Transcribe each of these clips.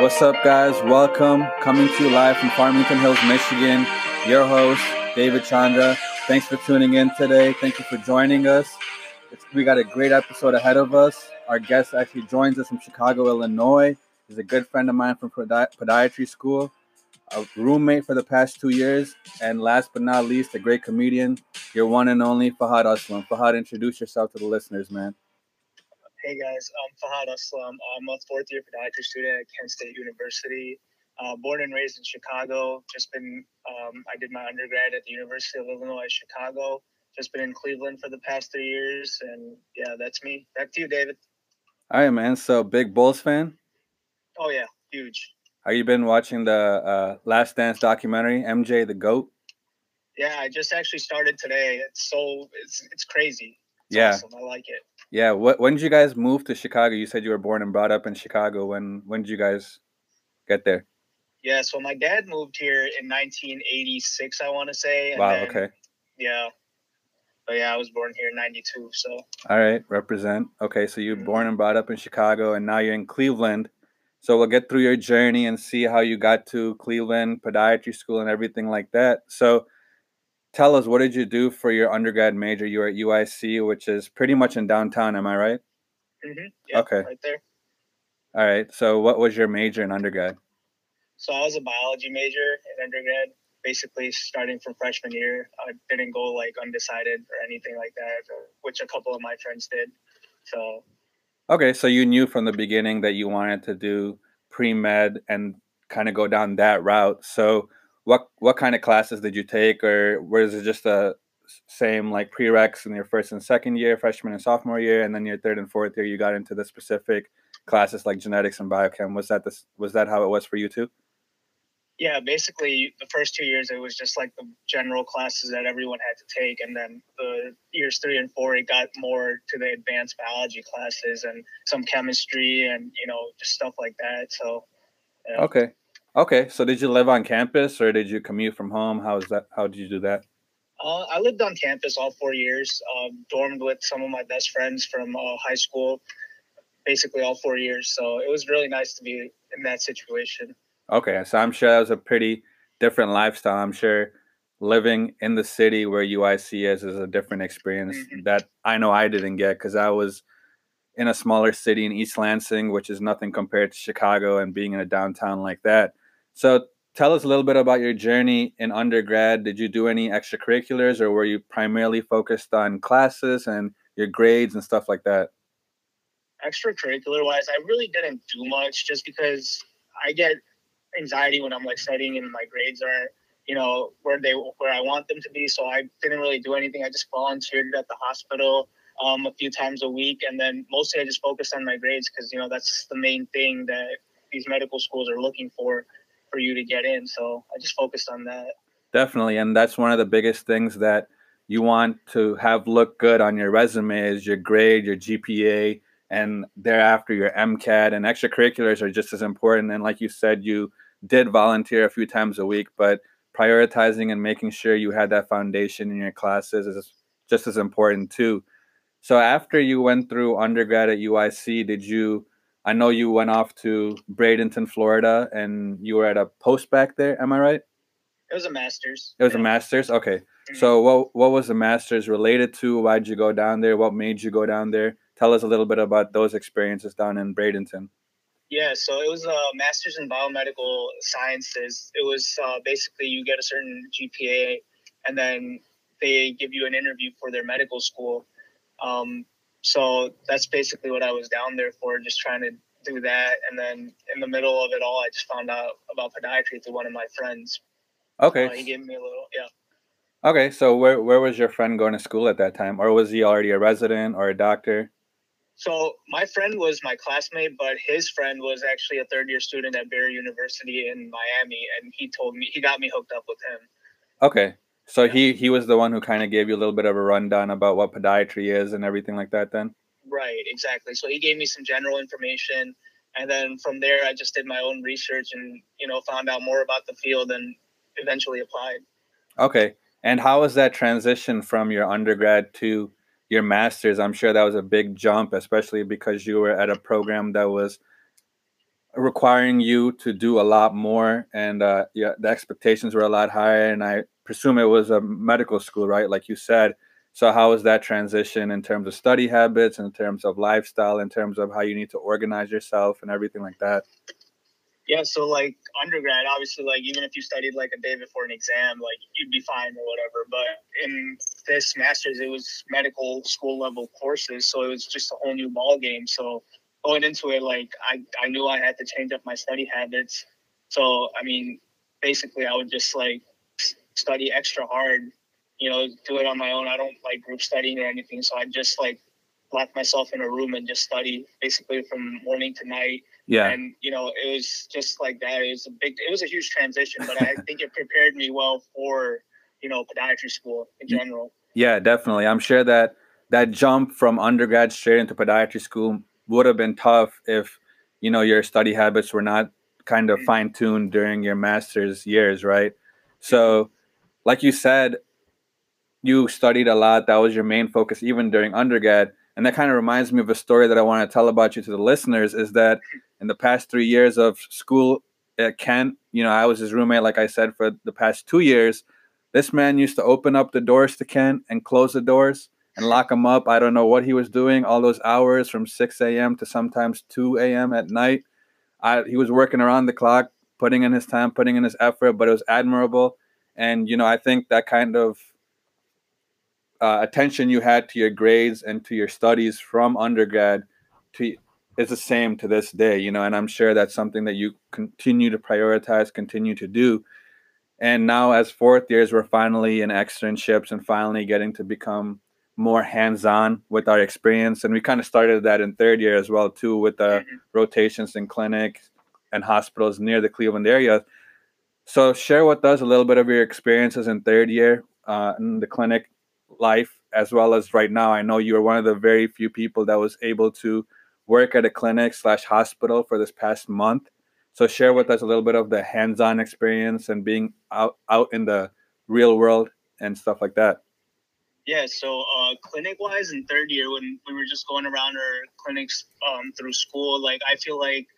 What's up, guys? Welcome. Coming to you live from Farmington Hills, Michigan. Your host, David Chandra. Thanks for tuning in today. Thank you for joining us. It's, we got a great episode ahead of us. Our guest actually joins us from Chicago, Illinois. He's a good friend of mine from podi- podiatry school, a roommate for the past two years, and last but not least, a great comedian, your one and only Fahad Aslam. Fahad, introduce yourself to the listeners, man. Hey guys, I'm Fahad Aslam. I'm a fourth year podiatry student at Kent State University. Uh, born and raised in Chicago. Just been, um, I did my undergrad at the University of Illinois Chicago. Just been in Cleveland for the past three years, and yeah, that's me. Back to you, David. All right, man. So, big Bulls fan? Oh yeah, huge. Have you been watching the uh, Last Dance documentary, MJ the Goat? Yeah, I just actually started today. It's so it's it's crazy. It's yeah, awesome. I like it. Yeah. What? When did you guys move to Chicago? You said you were born and brought up in Chicago. When? When did you guys get there? Yeah, so my dad moved here in 1986, I want to say. wow. Then, okay. Yeah. But yeah, I was born here in 92, so. All right, represent. Okay, so you're mm-hmm. born and brought up in Chicago, and now you're in Cleveland. So we'll get through your journey and see how you got to Cleveland, podiatry school, and everything like that. So tell us, what did you do for your undergrad major? You were at UIC, which is pretty much in downtown, am I right? Mm-hmm. Yeah, okay. Right there. All right. So what was your major in undergrad? So I was a biology major in undergrad, basically starting from freshman year. I didn't go like undecided or anything like that, which a couple of my friends did. So. Okay, so you knew from the beginning that you wanted to do pre med and kind of go down that route. So what what kind of classes did you take, or was it just the same like prereqs in your first and second year, freshman and sophomore year, and then your third and fourth year you got into the specific classes like genetics and biochem? Was that this was that how it was for you too? yeah, basically the first two years it was just like the general classes that everyone had to take, and then the years three and four it got more to the advanced biology classes and some chemistry and you know just stuff like that. So. Okay. Okay. So did you live on campus or did you commute from home? How is that? How did you do that? Uh, I lived on campus all four years. Um, dormed with some of my best friends from uh, high school, basically all four years. So it was really nice to be in that situation. Okay, so I'm sure that was a pretty different lifestyle. I'm sure living in the city where UIC is is a different experience mm-hmm. that I know I didn't get because I was in a smaller city in East Lansing, which is nothing compared to Chicago and being in a downtown like that. So tell us a little bit about your journey in undergrad. Did you do any extracurriculars or were you primarily focused on classes and your grades and stuff like that? Extracurricular wise, I really didn't do much just because I get anxiety when I'm like studying and my grades are you know where they where I want them to be. So I didn't really do anything. I just volunteered at the hospital um, a few times a week, and then mostly I just focused on my grades because you know that's the main thing that these medical schools are looking for for you to get in. So I just focused on that. Definitely, and that's one of the biggest things that you want to have look good on your resume is your grade, your GPA, and thereafter your MCAT and extracurriculars are just as important. And like you said, you did volunteer a few times a week, but prioritizing and making sure you had that foundation in your classes is just as important too. So after you went through undergrad at UIC, did you? I know you went off to Bradenton, Florida, and you were at a post back there. Am I right? It was a master's. It was yeah. a master's. Okay. Mm-hmm. So what what was the master's related to? Why'd you go down there? What made you go down there? Tell us a little bit about those experiences down in Bradenton. Yeah, so it was a master's in biomedical sciences. It was uh, basically you get a certain GPA, and then they give you an interview for their medical school. Um, so that's basically what I was down there for, just trying to do that. And then in the middle of it all, I just found out about podiatry through one of my friends. Okay. Uh, he gave me a little, yeah. Okay, so where where was your friend going to school at that time, or was he already a resident or a doctor? So my friend was my classmate, but his friend was actually a third year student at Barry University in Miami, and he told me he got me hooked up with him. Okay, so yeah. he he was the one who kind of gave you a little bit of a rundown about what podiatry is and everything like that. Then. Right. Exactly. So he gave me some general information, and then from there I just did my own research and you know found out more about the field and eventually applied. Okay. And how was that transition from your undergrad to your master's, I'm sure that was a big jump, especially because you were at a program that was requiring you to do a lot more, and uh, yeah, the expectations were a lot higher. And I presume it was a medical school, right? Like you said. So how was that transition in terms of study habits, in terms of lifestyle, in terms of how you need to organize yourself, and everything like that? Yeah, so like undergrad, obviously, like even if you studied like a day before an exam, like you'd be fine or whatever. But in this master's, it was medical school level courses, so it was just a whole new ball game. So going into it, like I, I knew I had to change up my study habits. So I mean, basically, I would just like study extra hard, you know, do it on my own. I don't like group studying or anything, so I just like lock myself in a room and just study basically from morning to night yeah. And you know, it was just like that. It was a big, it was a huge transition, but I think it prepared me well for you know podiatry school in general. Yeah, definitely. I'm sure that that jump from undergrad straight into podiatry school would have been tough if you know your study habits were not kind of mm-hmm. fine tuned during your master's years, right? So, like you said, you studied a lot. That was your main focus, even during undergrad. And that kind of reminds me of a story that I want to tell about you to the listeners. Is that in the past three years of school at Kent, you know, I was his roommate, like I said, for the past two years. This man used to open up the doors to Kent and close the doors and lock him up. I don't know what he was doing all those hours from 6 a.m. to sometimes 2 a.m. at night. I, he was working around the clock, putting in his time, putting in his effort, but it was admirable. And, you know, I think that kind of uh, attention you had to your grades and to your studies from undergrad to is the same to this day, you know, and I'm sure that's something that you continue to prioritize, continue to do. And now, as fourth years, we're finally in externships and finally getting to become more hands-on with our experience. And we kind of started that in third year as well, too, with the mm-hmm. rotations in clinics and hospitals near the Cleveland area. So, share with us a little bit of your experiences in third year uh, in the clinic life, as well as right now. I know you are one of the very few people that was able to work at a clinic slash hospital for this past month. So share with us a little bit of the hands-on experience and being out out in the real world and stuff like that. Yeah, so uh, clinic-wise in third year, when we were just going around our clinics um, through school, like I feel like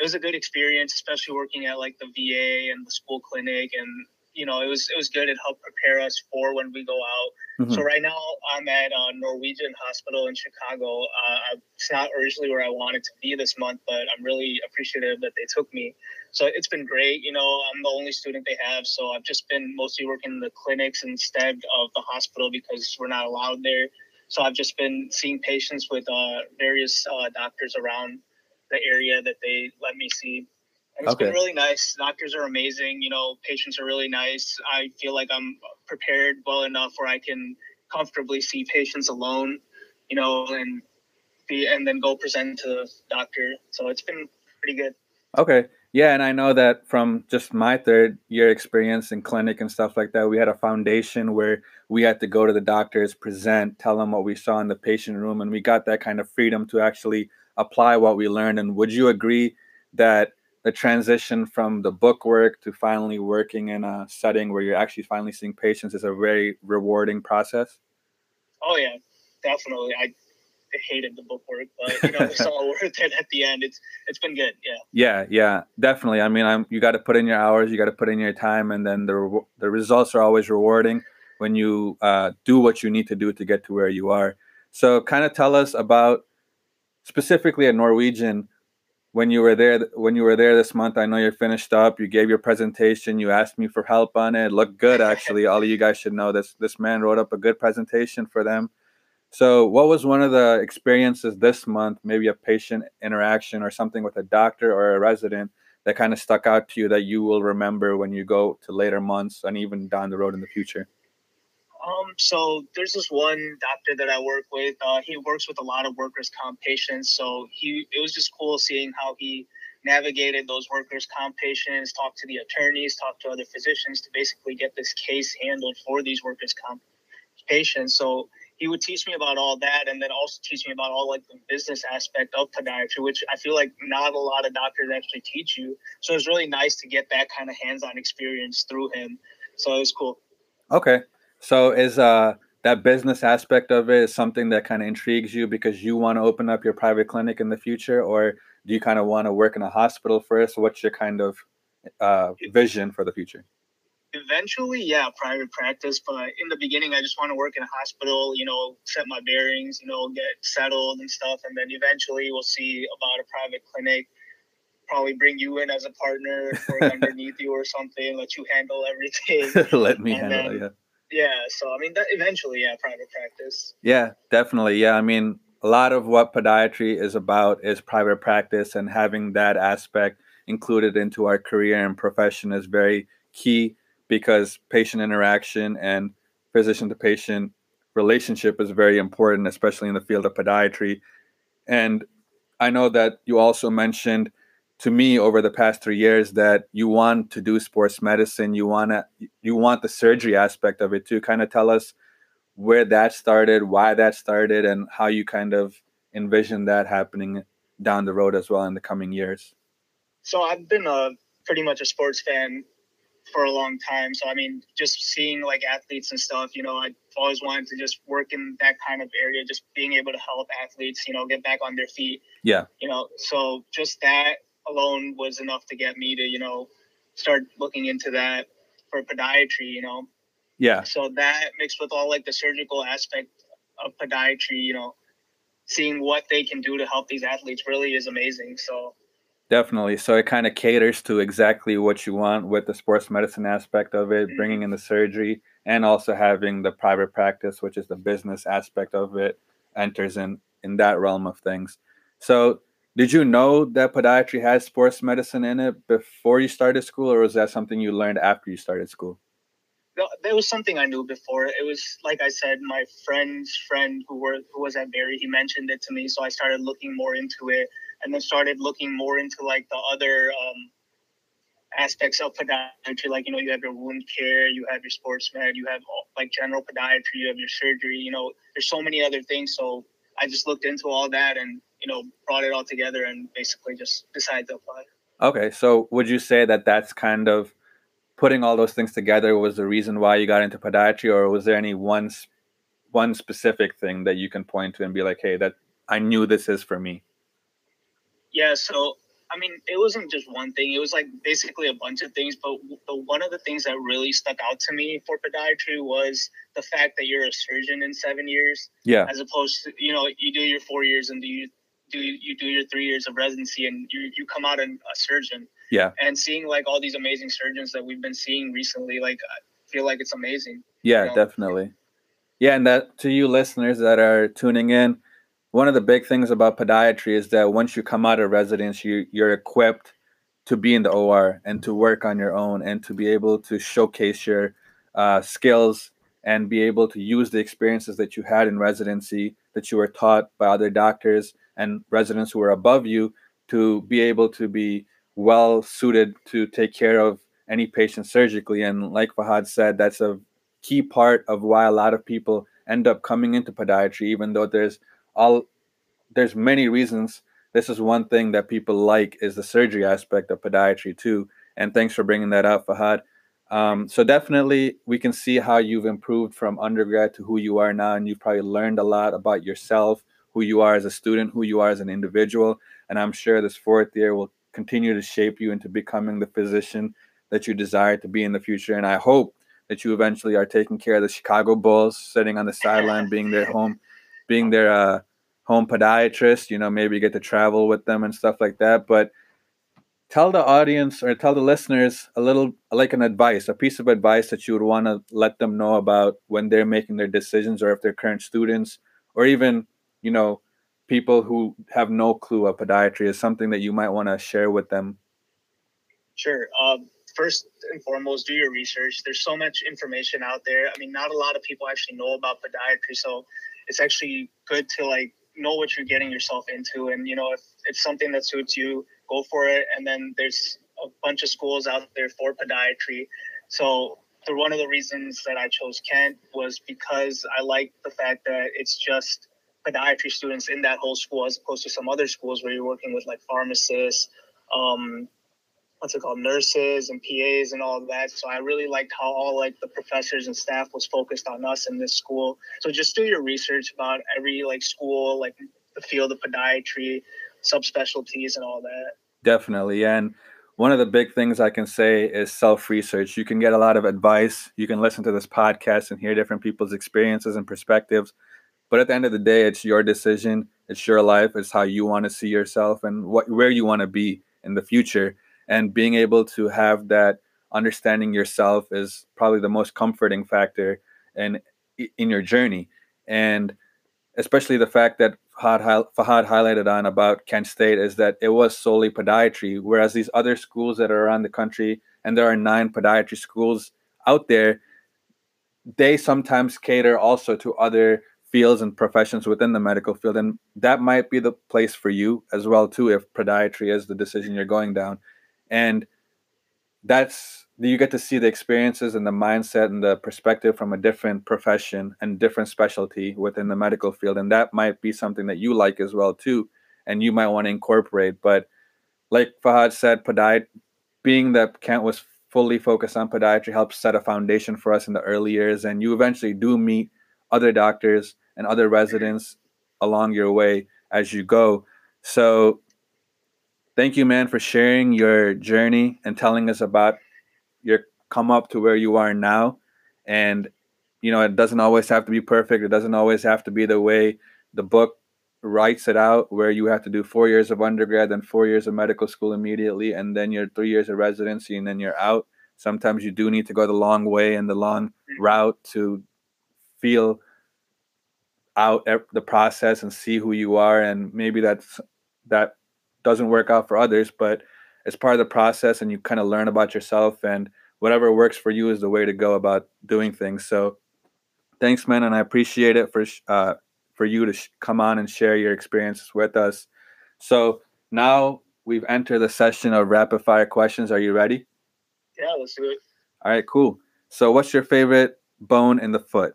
it was a good experience, especially working at like the VA and the school clinic and you know, it was it was good. It helped prepare us for when we go out. Mm-hmm. So right now I'm at uh, Norwegian Hospital in Chicago. Uh, it's not originally where I wanted to be this month, but I'm really appreciative that they took me. So it's been great. You know, I'm the only student they have, so I've just been mostly working in the clinics instead of the hospital because we're not allowed there. So I've just been seeing patients with uh, various uh, doctors around the area that they let me see. And it's okay. been really nice. Doctors are amazing. You know, patients are really nice. I feel like I'm prepared well enough where I can comfortably see patients alone, you know, and be and then go present to the doctor. So it's been pretty good. Okay. Yeah, and I know that from just my third year experience in clinic and stuff like that, we had a foundation where we had to go to the doctors, present, tell them what we saw in the patient room, and we got that kind of freedom to actually apply what we learned. And would you agree that the transition from the book work to finally working in a setting where you're actually finally seeing patients is a very rewarding process? Oh yeah, definitely. I hated the book work, but you know it's all worth it at the end. It's it's been good. Yeah. Yeah, yeah, definitely. I mean, I'm you got to put in your hours, you got to put in your time, and then the the results are always rewarding when you uh, do what you need to do to get to where you are. So, kind of tell us about specifically at Norwegian when you were there when you were there this month i know you're finished up you gave your presentation you asked me for help on it, it looked good actually all of you guys should know this this man wrote up a good presentation for them so what was one of the experiences this month maybe a patient interaction or something with a doctor or a resident that kind of stuck out to you that you will remember when you go to later months and even down the road in the future um, so there's this one doctor that I work with. Uh, he works with a lot of workers' comp patients. So he, it was just cool seeing how he navigated those workers' comp patients, talked to the attorneys, talked to other physicians to basically get this case handled for these workers' comp patients. So he would teach me about all that, and then also teach me about all like the business aspect of podiatry, which I feel like not a lot of doctors actually teach you. So it was really nice to get that kind of hands-on experience through him. So it was cool. Okay. So is uh that business aspect of it is something that kind of intrigues you because you want to open up your private clinic in the future, or do you kind of want to work in a hospital first? What's your kind of uh, vision for the future? Eventually, yeah, private practice. But in the beginning, I just want to work in a hospital, you know, set my bearings, you know, get settled and stuff. And then eventually we'll see about a private clinic. Probably bring you in as a partner, work underneath you or something, let you handle everything. let me and handle, then, yeah. Yeah, so I mean, that eventually, yeah, private practice. Yeah, definitely. Yeah, I mean, a lot of what podiatry is about is private practice, and having that aspect included into our career and profession is very key because patient interaction and physician to patient relationship is very important, especially in the field of podiatry. And I know that you also mentioned to me over the past three years that you want to do sports medicine. You want to you want the surgery aspect of it too. Kind of tell us where that started, why that started, and how you kind of envision that happening down the road as well in the coming years. So I've been a pretty much a sports fan for a long time. So I mean, just seeing like athletes and stuff, you know, I've always wanted to just work in that kind of area, just being able to help athletes, you know, get back on their feet. Yeah. You know, so just that alone was enough to get me to, you know, start looking into that for podiatry, you know. Yeah. So that mixed with all like the surgical aspect of podiatry, you know, seeing what they can do to help these athletes really is amazing. So Definitely. So it kind of caters to exactly what you want with the sports medicine aspect of it, mm-hmm. bringing in the surgery and also having the private practice, which is the business aspect of it, enters in in that realm of things. So, did you know that podiatry has sports medicine in it before you started school, or was that something you learned after you started school? That was something I knew before. It was like I said, my friend's friend who were who was at Barry, he mentioned it to me, so I started looking more into it and then started looking more into like the other um, aspects of podiatry. Like, you know, you have your wound care, you have your sports med, you have like general podiatry, you have your surgery, you know, there's so many other things. So I just looked into all that and, you know, brought it all together and basically just decided to apply. Okay. So would you say that that's kind of putting all those things together was the reason why you got into podiatry or was there any one one specific thing that you can point to and be like hey that i knew this is for me yeah, so I mean, it wasn't just one thing. It was like basically a bunch of things. But the, one of the things that really stuck out to me for podiatry was the fact that you're a surgeon in seven years. Yeah. As opposed to, you know, you do your four years and do you do you do your three years of residency and you, you come out a surgeon. Yeah. And seeing like all these amazing surgeons that we've been seeing recently, like I feel like it's amazing. Yeah, you know? definitely. Yeah, and that to you listeners that are tuning in, one of the big things about podiatry is that once you come out of residence, you you're equipped to be in the OR and to work on your own and to be able to showcase your uh, skills and be able to use the experiences that you had in residency that you were taught by other doctors and residents who were above you to be able to be well suited to take care of any patient surgically. And like Fahad said, that's a key part of why a lot of people end up coming into podiatry, even though there's all there's many reasons. This is one thing that people like is the surgery aspect of podiatry too. And thanks for bringing that up, Fahad. Um, so definitely, we can see how you've improved from undergrad to who you are now, and you've probably learned a lot about yourself, who you are as a student, who you are as an individual. And I'm sure this fourth year will continue to shape you into becoming the physician that you desire to be in the future. And I hope that you eventually are taking care of the Chicago Bulls, sitting on the sideline, being their home, being their uh, home podiatrist, you know, maybe you get to travel with them and stuff like that. But tell the audience or tell the listeners a little like an advice, a piece of advice that you would want to let them know about when they're making their decisions or if they're current students or even, you know, people who have no clue what podiatry is something that you might want to share with them. Sure. Um, first and foremost, do your research. There's so much information out there. I mean, not a lot of people actually know about podiatry, so it's actually good to like know what you're getting yourself into and you know if it's something that suits you go for it. And then there's a bunch of schools out there for podiatry. So the, one of the reasons that i chose kent was because i like the fact that it's just podiatry students in that whole school as opposed to some other schools where you're working with like pharmacists um, what's it called nurses and PAs and all that. So I really liked how all like the professors and staff was focused on us in this school. So just do your research about every like school, like the field of podiatry, subspecialties and all that. Definitely. And one of the big things I can say is self research. You can get a lot of advice. You can listen to this podcast and hear different people's experiences and perspectives. But at the end of the day, it's your decision. It's your life. It's how you want to see yourself and what where you want to be in the future. And being able to have that understanding yourself is probably the most comforting factor in in your journey. And especially the fact that Fahad, Fahad highlighted on about Kent State is that it was solely podiatry, whereas these other schools that are around the country, and there are nine podiatry schools out there, they sometimes cater also to other fields and professions within the medical field, and that might be the place for you as well too if podiatry is the decision you're going down, and that's you get to see the experiences and the mindset and the perspective from a different profession and different specialty within the medical field. And that might be something that you like as well too and you might want to incorporate. But like fahad said podiatry being that kent was fully focused on podiatry helps set a foundation for us in the early years. And you eventually do meet other doctors and other residents along your way as you go. So thank you man for sharing your journey and telling us about you're come up to where you are now. And you know it doesn't always have to be perfect. It doesn't always have to be the way the book writes it out where you have to do four years of undergrad then four years of medical school immediately and then you're three years of residency and then you're out. Sometimes you do need to go the long way and the long route to feel out the process and see who you are and maybe that's that doesn't work out for others but it's part of the process and you kind of learn about yourself and whatever works for you is the way to go about doing things. So thanks man and i appreciate it for uh, for you to sh- come on and share your experiences with us. So now we've entered the session of rapid fire questions. Are you ready? Yeah let's do it. All right cool. So what's your favorite bone in the foot?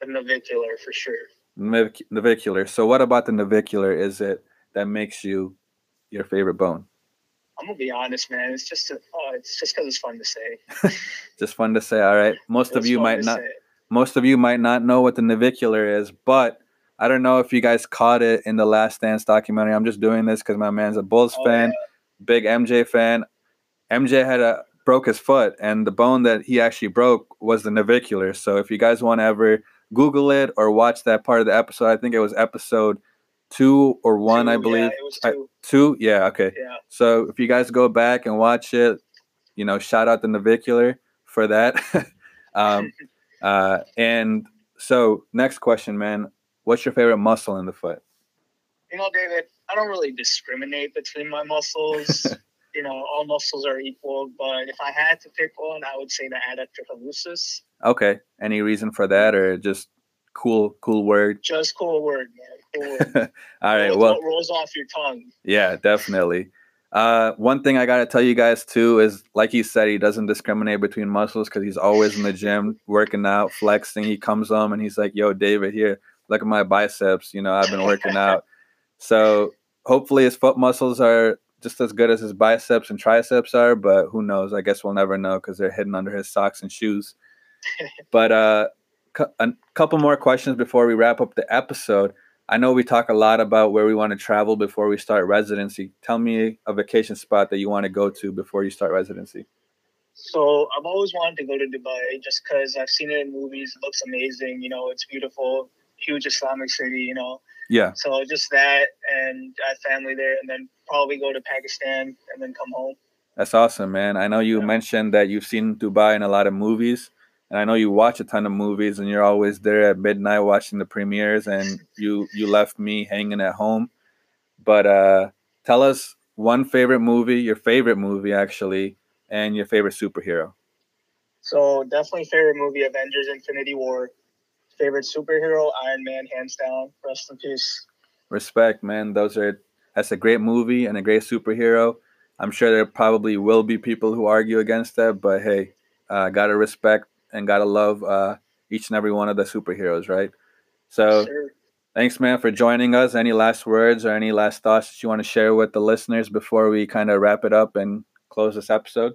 The navicular for sure. Navicular. So what about the navicular? Is it that makes you your favorite bone I'm gonna be honest, man. It's just a, oh, it's just because it's fun to say. just fun to say. All right. Most of you might not. Most of you might not know what the navicular is, but I don't know if you guys caught it in the Last Dance documentary. I'm just doing this because my man's a Bulls oh, fan, yeah. big MJ fan. MJ had a broke his foot, and the bone that he actually broke was the navicular. So if you guys want to ever Google it or watch that part of the episode, I think it was episode two or one, two, I believe. Yeah, two. I, two. Yeah. Okay. Yeah. So if you guys go back and watch it, you know, shout out the navicular for that. um, uh, and so next question, man, what's your favorite muscle in the foot? You know, David, I don't really discriminate between my muscles. you know, all muscles are equal, but if I had to pick one, I would say the adductor hallucis. Okay. Any reason for that, or just cool, cool word? Just cool word, man. All right. Well, rolls off your tongue. Yeah, definitely. Uh, one thing I gotta tell you guys too is, like he said, he doesn't discriminate between muscles because he's always in the gym working out, flexing. He comes home and he's like, "Yo, David, here, look at my biceps. You know, I've been working out." so hopefully, his foot muscles are just as good as his biceps and triceps are. But who knows? I guess we'll never know because they're hidden under his socks and shoes. but uh, a couple more questions before we wrap up the episode. I know we talk a lot about where we want to travel before we start residency. Tell me a vacation spot that you want to go to before you start residency. So I've always wanted to go to Dubai just because I've seen it in movies. It looks amazing. You know, it's beautiful, huge Islamic city. You know. Yeah. So just that, and I have family there, and then probably go to Pakistan and then come home. That's awesome, man. I know you yeah. mentioned that you've seen Dubai in a lot of movies. And I know you watch a ton of movies and you're always there at midnight watching the premieres and you you left me hanging at home. But uh tell us one favorite movie, your favorite movie actually, and your favorite superhero. So definitely favorite movie Avengers Infinity War. Favorite superhero Iron Man hands down. Rest in peace. Respect, man. Those are that's a great movie and a great superhero. I'm sure there probably will be people who argue against that, but hey, uh, gotta respect and gotta love uh, each and every one of the superheroes, right? So, sure. thanks, man, for joining us. Any last words or any last thoughts that you want to share with the listeners before we kind of wrap it up and close this episode?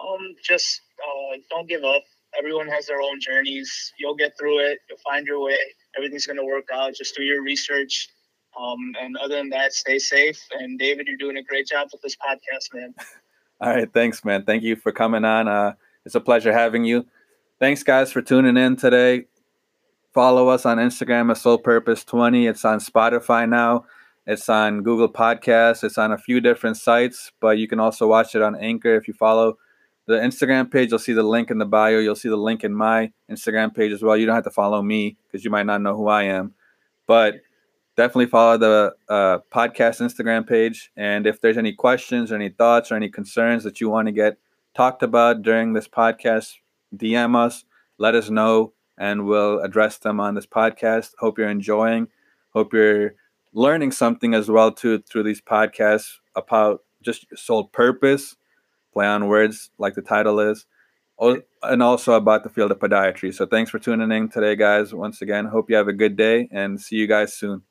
Um, just uh, don't give up. Everyone has their own journeys. You'll get through it. You'll find your way. Everything's gonna work out. Just do your research. Um, and other than that, stay safe. And David, you're doing a great job with this podcast, man. All right, thanks, man. Thank you for coming on. Uh, it's a pleasure having you. Thanks, guys, for tuning in today. Follow us on Instagram at Soul Purpose 20. It's on Spotify now. It's on Google Podcasts. It's on a few different sites, but you can also watch it on Anchor if you follow the Instagram page. You'll see the link in the bio. You'll see the link in my Instagram page as well. You don't have to follow me because you might not know who I am, but definitely follow the uh, podcast Instagram page. And if there's any questions or any thoughts or any concerns that you want to get talked about during this podcast, DM us, let us know, and we'll address them on this podcast. Hope you're enjoying. Hope you're learning something as well too through these podcasts about just soul purpose, play on words like the title is, oh, and also about the field of podiatry. So thanks for tuning in today, guys. Once again, hope you have a good day and see you guys soon.